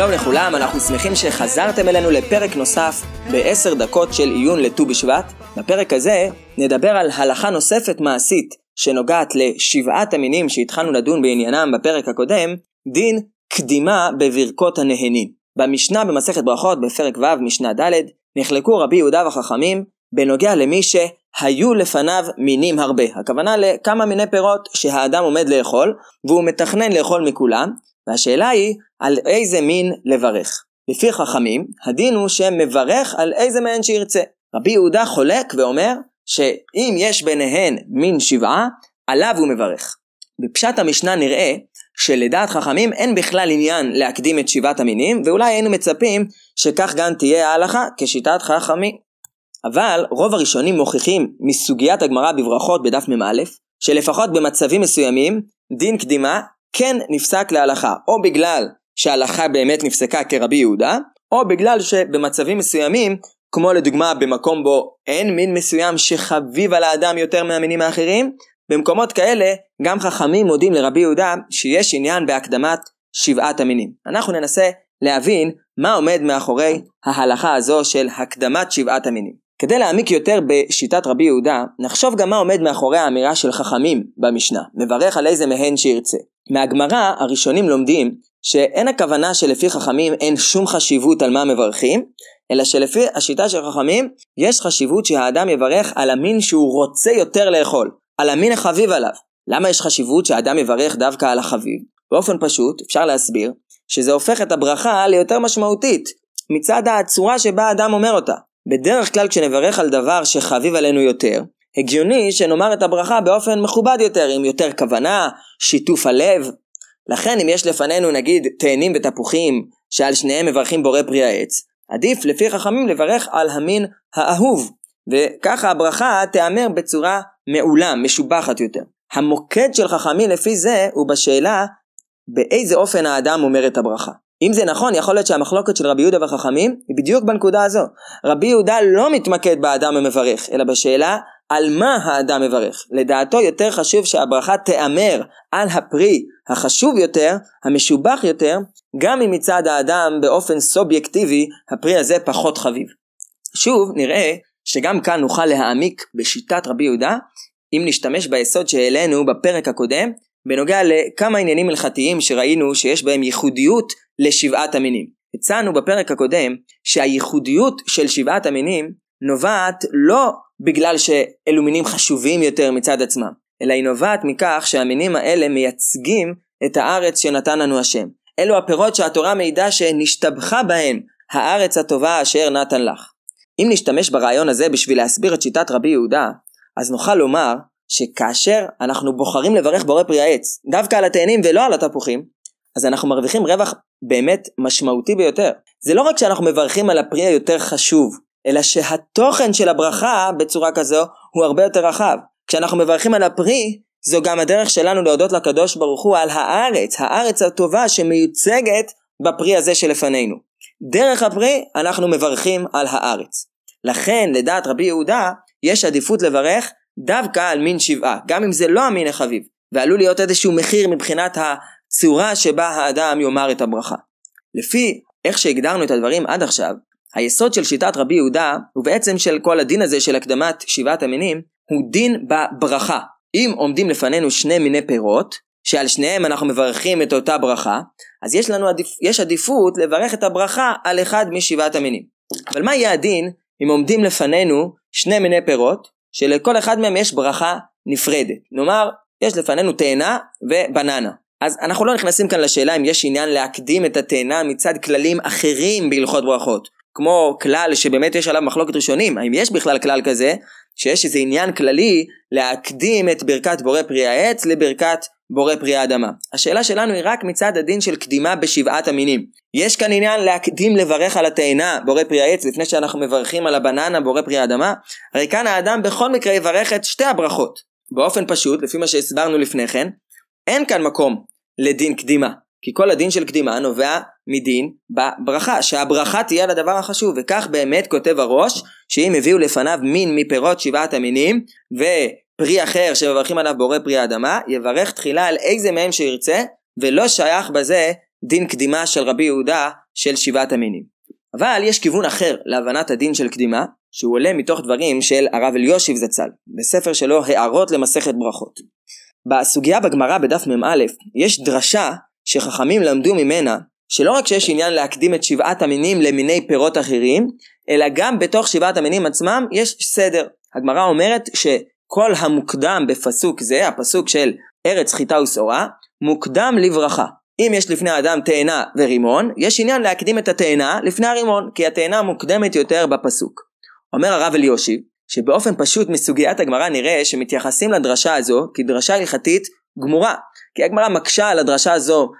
שלום לכולם, אנחנו שמחים שחזרתם אלינו לפרק נוסף בעשר דקות של עיון לט"ו בשבט. בפרק הזה נדבר על הלכה נוספת מעשית שנוגעת לשבעת המינים שהתחלנו לדון בעניינם בפרק הקודם, דין קדימה בברכות הנהנין. במשנה במסכת ברכות בפרק ו' משנה ד' נחלקו רבי יהודה וחכמים בנוגע למי שהיו לפניו מינים הרבה. הכוונה לכמה מיני פירות שהאדם עומד לאכול והוא מתכנן לאכול מכולם והשאלה היא על איזה מין לברך. לפי חכמים, הדין הוא שמברך על איזה מהן שירצה. רבי יהודה חולק ואומר שאם יש ביניהן מין שבעה, עליו הוא מברך. בפשט המשנה נראה שלדעת חכמים אין בכלל עניין להקדים את שבעת המינים, ואולי היינו מצפים שכך גם תהיה ההלכה כשיטת חכמים. אבל רוב הראשונים מוכיחים מסוגיית הגמרא בברכות בדף מ"א, שלפחות במצבים מסוימים, דין קדימה כן נפסק להלכה, או בגלל שההלכה באמת נפסקה כרבי יהודה, או בגלל שבמצבים מסוימים, כמו לדוגמה במקום בו אין מין מסוים שחביב על האדם יותר מהמינים האחרים, במקומות כאלה גם חכמים מודים לרבי יהודה שיש עניין בהקדמת שבעת המינים. אנחנו ננסה להבין מה עומד מאחורי ההלכה הזו של הקדמת שבעת המינים. כדי להעמיק יותר בשיטת רבי יהודה, נחשוב גם מה עומד מאחורי האמירה של חכמים במשנה, מברך על איזה מהן שירצה. מהגמרא הראשונים לומדים שאין הכוונה שלפי חכמים אין שום חשיבות על מה מברכים, אלא שלפי השיטה של חכמים יש חשיבות שהאדם יברך על המין שהוא רוצה יותר לאכול, על המין החביב עליו. למה יש חשיבות שהאדם יברך דווקא על החביב? באופן פשוט, אפשר להסביר, שזה הופך את הברכה ליותר משמעותית, מצד הצורה שבה האדם אומר אותה. בדרך כלל כשנברך על דבר שחביב עלינו יותר, הגיוני שנאמר את הברכה באופן מכובד יותר, עם יותר כוונה, שיתוף הלב. לכן אם יש לפנינו נגיד תאנים ותפוחים, שעל שניהם מברכים בורא פרי העץ, עדיף לפי חכמים לברך על המין האהוב, וככה הברכה תיאמר בצורה מעולה, משובחת יותר. המוקד של חכמים לפי זה הוא בשאלה באיזה אופן האדם אומר את הברכה. אם זה נכון, יכול להיות שהמחלוקת של רבי יהודה וחכמים היא בדיוק בנקודה הזו. רבי יהודה לא מתמקד באדם המברך, אלא בשאלה על מה האדם מברך. לדעתו יותר חשוב שהברכה תיאמר על הפרי החשוב יותר, המשובח יותר, גם אם מצד האדם באופן סובייקטיבי הפרי הזה פחות חביב. שוב, נראה שגם כאן נוכל להעמיק בשיטת רבי יהודה, אם נשתמש ביסוד שהעלינו בפרק הקודם, בנוגע לכמה עניינים הלכתיים שראינו שיש בהם ייחודיות לשבעת המינים. הצענו בפרק הקודם שהייחודיות של שבעת המינים נובעת לא בגלל שאלו מינים חשובים יותר מצד עצמם, אלא היא נובעת מכך שהמינים האלה מייצגים את הארץ שנתן לנו השם. אלו הפירות שהתורה מעידה שנשתבחה בהם הארץ הטובה אשר נתן לך. אם נשתמש ברעיון הזה בשביל להסביר את שיטת רבי יהודה, אז נוכל לומר שכאשר אנחנו בוחרים לברך בורא פרי העץ, דווקא על התאנים ולא על התפוחים, אז אנחנו מרוויחים רווח באמת משמעותי ביותר. זה לא רק שאנחנו מברכים על הפרי היותר חשוב, אלא שהתוכן של הברכה בצורה כזו הוא הרבה יותר רחב. כשאנחנו מברכים על הפרי, זו גם הדרך שלנו להודות לקדוש ברוך הוא על הארץ, הארץ הטובה שמיוצגת בפרי הזה שלפנינו. דרך הפרי אנחנו מברכים על הארץ. לכן, לדעת רבי יהודה, יש עדיפות לברך דווקא על מין שבעה, גם אם זה לא המין החביב, ועלול להיות איזשהו מחיר מבחינת הצורה שבה האדם יאמר את הברכה. לפי איך שהגדרנו את הדברים עד עכשיו, היסוד של שיטת רבי יהודה, ובעצם של כל הדין הזה של הקדמת שבעת המינים, הוא דין בברכה. אם עומדים לפנינו שני מיני פירות, שעל שניהם אנחנו מברכים את אותה ברכה, אז יש לנו עדיפ... יש עדיפות לברך את הברכה על אחד משבעת המינים. אבל מה יהיה הדין אם עומדים לפנינו שני מיני פירות, שלכל אחד מהם יש ברכה נפרדת. נאמר, יש לפנינו תאנה ובננה. אז אנחנו לא נכנסים כאן לשאלה אם יש עניין להקדים את התאנה מצד כללים אחרים בהלכות ברכות. כמו כלל שבאמת יש עליו מחלוקת ראשונים, האם יש בכלל כלל כזה, שיש איזה עניין כללי להקדים את ברכת בורא פרי העץ לברכת בורא פרי האדמה. השאלה שלנו היא רק מצד הדין של קדימה בשבעת המינים. יש כאן עניין להקדים לברך על התאנה בורא פרי העץ לפני שאנחנו מברכים על הבננה בורא פרי האדמה? הרי כאן האדם בכל מקרה יברך את שתי הברכות. באופן פשוט, לפי מה שהסברנו לפני כן, אין כאן מקום לדין קדימה. כי כל הדין של קדימה נובע מדין בברכה, שהברכה תהיה לדבר החשוב, וכך באמת כותב הראש, שאם הביאו לפניו מין מפירות שבעת המינים, ופרי אחר שמברכים עליו בורא פרי האדמה, יברך תחילה על איזה מהם שירצה, ולא שייך בזה דין קדימה של רבי יהודה של שבעת המינים. אבל יש כיוון אחר להבנת הדין של קדימה, שהוא עולה מתוך דברים של הרב אליושיב זצ"ל, בספר שלו הערות למסכת ברכות. בסוגיה בגמרא בדף מ"א יש דרשה שחכמים למדו ממנה שלא רק שיש עניין להקדים את שבעת המינים למיני פירות אחרים, אלא גם בתוך שבעת המינים עצמם יש סדר. הגמרא אומרת שכל המוקדם בפסוק זה, הפסוק של ארץ חיטה ושעורה, מוקדם לברכה. אם יש לפני האדם תאנה ורימון, יש עניין להקדים את התאנה לפני הרימון, כי התאנה מוקדמת יותר בפסוק. אומר הרב אליושיב, שבאופן פשוט מסוגיית הגמרא נראה שמתייחסים לדרשה הזו כדרשה הלכתית גמורה. כי הגמרא מקשה על הדרשה הזו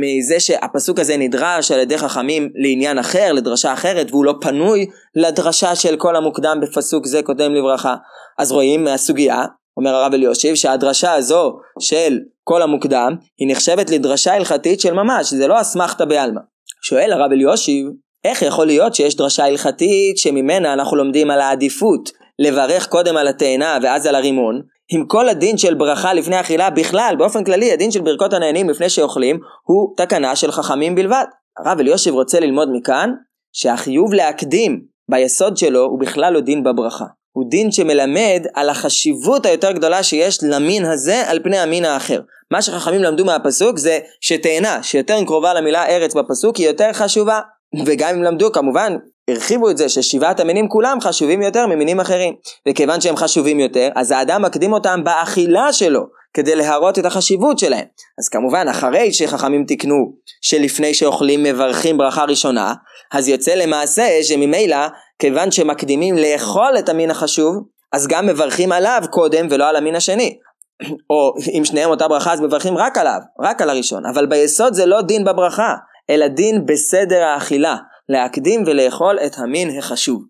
מזה שהפסוק הזה נדרש על ידי חכמים לעניין אחר, לדרשה אחרת, והוא לא פנוי לדרשה של כל המוקדם בפסוק זה קודם לברכה. אז רואים מהסוגיה, אומר הרב אליושיב, שהדרשה הזו של כל המוקדם, היא נחשבת לדרשה הלכתית של ממש, זה לא אסמכתא בעלמא. שואל הרב אליושיב, איך יכול להיות שיש דרשה הלכתית שממנה אנחנו לומדים על העדיפות לברך קודם על התאנה ואז על הרימון, עם כל הדין של ברכה לפני אכילה בכלל, באופן כללי הדין של ברכות הנהנים לפני שאוכלים הוא תקנה של חכמים בלבד. הרב אליושיב רוצה ללמוד מכאן שהחיוב להקדים ביסוד שלו הוא בכלל לא דין בברכה. הוא דין שמלמד על החשיבות היותר גדולה שיש למין הזה על פני המין האחר. מה שחכמים למדו מהפסוק זה שתאנה שיותר קרובה למילה ארץ בפסוק היא יותר חשובה. וגם אם למדו כמובן הרחיבו את זה ששבעת המינים כולם חשובים יותר ממינים אחרים. וכיוון שהם חשובים יותר, אז האדם מקדים אותם באכילה שלו, כדי להראות את החשיבות שלהם. אז כמובן, אחרי שחכמים תיקנו שלפני שאוכלים מברכים ברכה ראשונה, אז יוצא למעשה שממילא, כיוון שמקדימים לאכול את המין החשוב, אז גם מברכים עליו קודם ולא על המין השני. או אם שניהם אותה ברכה אז מברכים רק עליו, רק על הראשון. אבל ביסוד זה לא דין בברכה, אלא דין בסדר האכילה. להקדים ולאכול את המין החשוב.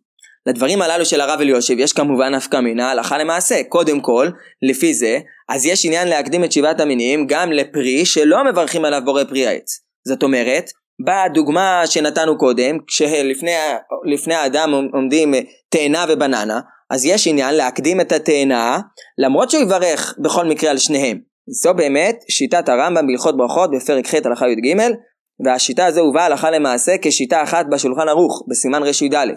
לדברים הללו של הרב אליושיב יש כמובן נפקא מינה הלכה למעשה. קודם כל, לפי זה, אז יש עניין להקדים את שבעת המינים גם לפרי שלא מברכים עליו בורא פרי העץ. זאת אומרת, בדוגמה שנתנו קודם, כשלפני האדם עומדים תאנה ובננה, אז יש עניין להקדים את התאנה, למרות שהוא יברך בכל מקרה על שניהם. זו באמת שיטת הרמב"ם בהלכות ברכות בפרק ח' הלכה י"ג, והשיטה הזו הובאה הלכה למעשה כשיטה אחת בשולחן ערוך, בסימן ר"א.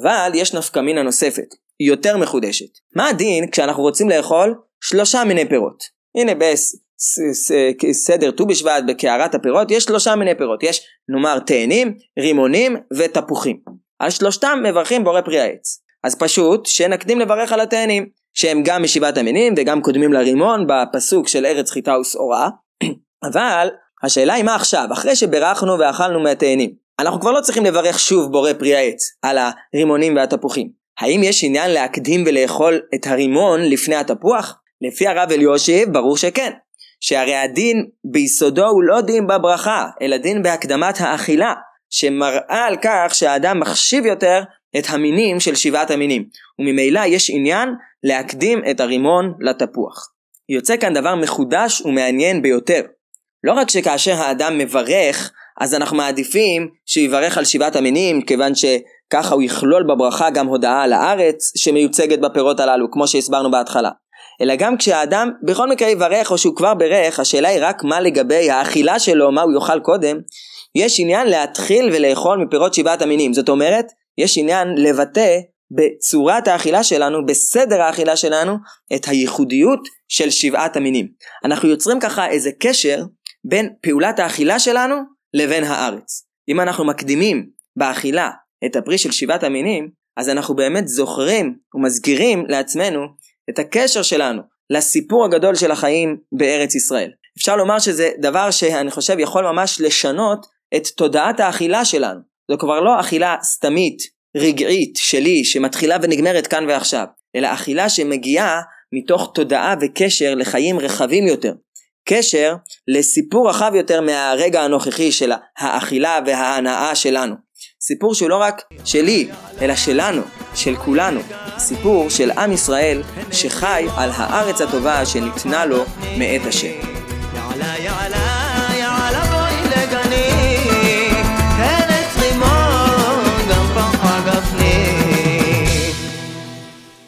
אבל יש נפקא מינה נוספת, יותר מחודשת. מה הדין כשאנחנו רוצים לאכול שלושה מיני פירות? הנה בסדר ט"ו בשבט, בקערת הפירות, יש שלושה מיני פירות. יש נאמר תאנים, רימונים ותפוחים. על שלושתם מברכים בורא פרי העץ. אז פשוט שנקדים לברך על התאנים, שהם גם משבעת המינים וגם קודמים לרימון בפסוק של ארץ חיטה ושעורה. אבל השאלה היא מה עכשיו, אחרי שברכנו ואכלנו מהתאנים, אנחנו כבר לא צריכים לברך שוב בורא פרי העץ על הרימונים והתפוחים. האם יש עניין להקדים ולאכול את הרימון לפני התפוח? לפי הרב אליושיב ברור שכן. שהרי הדין ביסודו הוא לא דין בברכה, אלא דין בהקדמת האכילה, שמראה על כך שהאדם מחשיב יותר את המינים של שבעת המינים, וממילא יש עניין להקדים את הרימון לתפוח. יוצא כאן דבר מחודש ומעניין ביותר. לא רק שכאשר האדם מברך, אז אנחנו מעדיפים שיברך על שבעת המינים, כיוון שככה הוא יכלול בברכה גם הודעה על הארץ שמיוצגת בפירות הללו, כמו שהסברנו בהתחלה. אלא גם כשהאדם בכל מקרה יברך או שהוא כבר ברך, השאלה היא רק מה לגבי האכילה שלו, מה הוא יאכל קודם. יש עניין להתחיל ולאכול מפירות שבעת המינים. זאת אומרת, יש עניין לבטא בצורת האכילה שלנו, בסדר האכילה שלנו, את הייחודיות של שבעת המינים. אנחנו יוצרים ככה איזה קשר בין פעולת האכילה שלנו לבין הארץ. אם אנחנו מקדימים באכילה את הפרי של שבעת המינים, אז אנחנו באמת זוכרים ומזכירים לעצמנו את הקשר שלנו לסיפור הגדול של החיים בארץ ישראל. אפשר לומר שזה דבר שאני חושב יכול ממש לשנות את תודעת האכילה שלנו. זו כבר לא אכילה סתמית, רגעית, שלי, שמתחילה ונגמרת כאן ועכשיו, אלא אכילה שמגיעה מתוך תודעה וקשר לחיים רחבים יותר, קשר לסיפור רחב יותר מהרגע הנוכחי של האכילה וההנאה שלנו. סיפור שהוא לא רק שלי, אלא שלנו, של כולנו. סיפור של עם ישראל שחי על הארץ הטובה שניתנה לו מאת השם. יעלה יעלה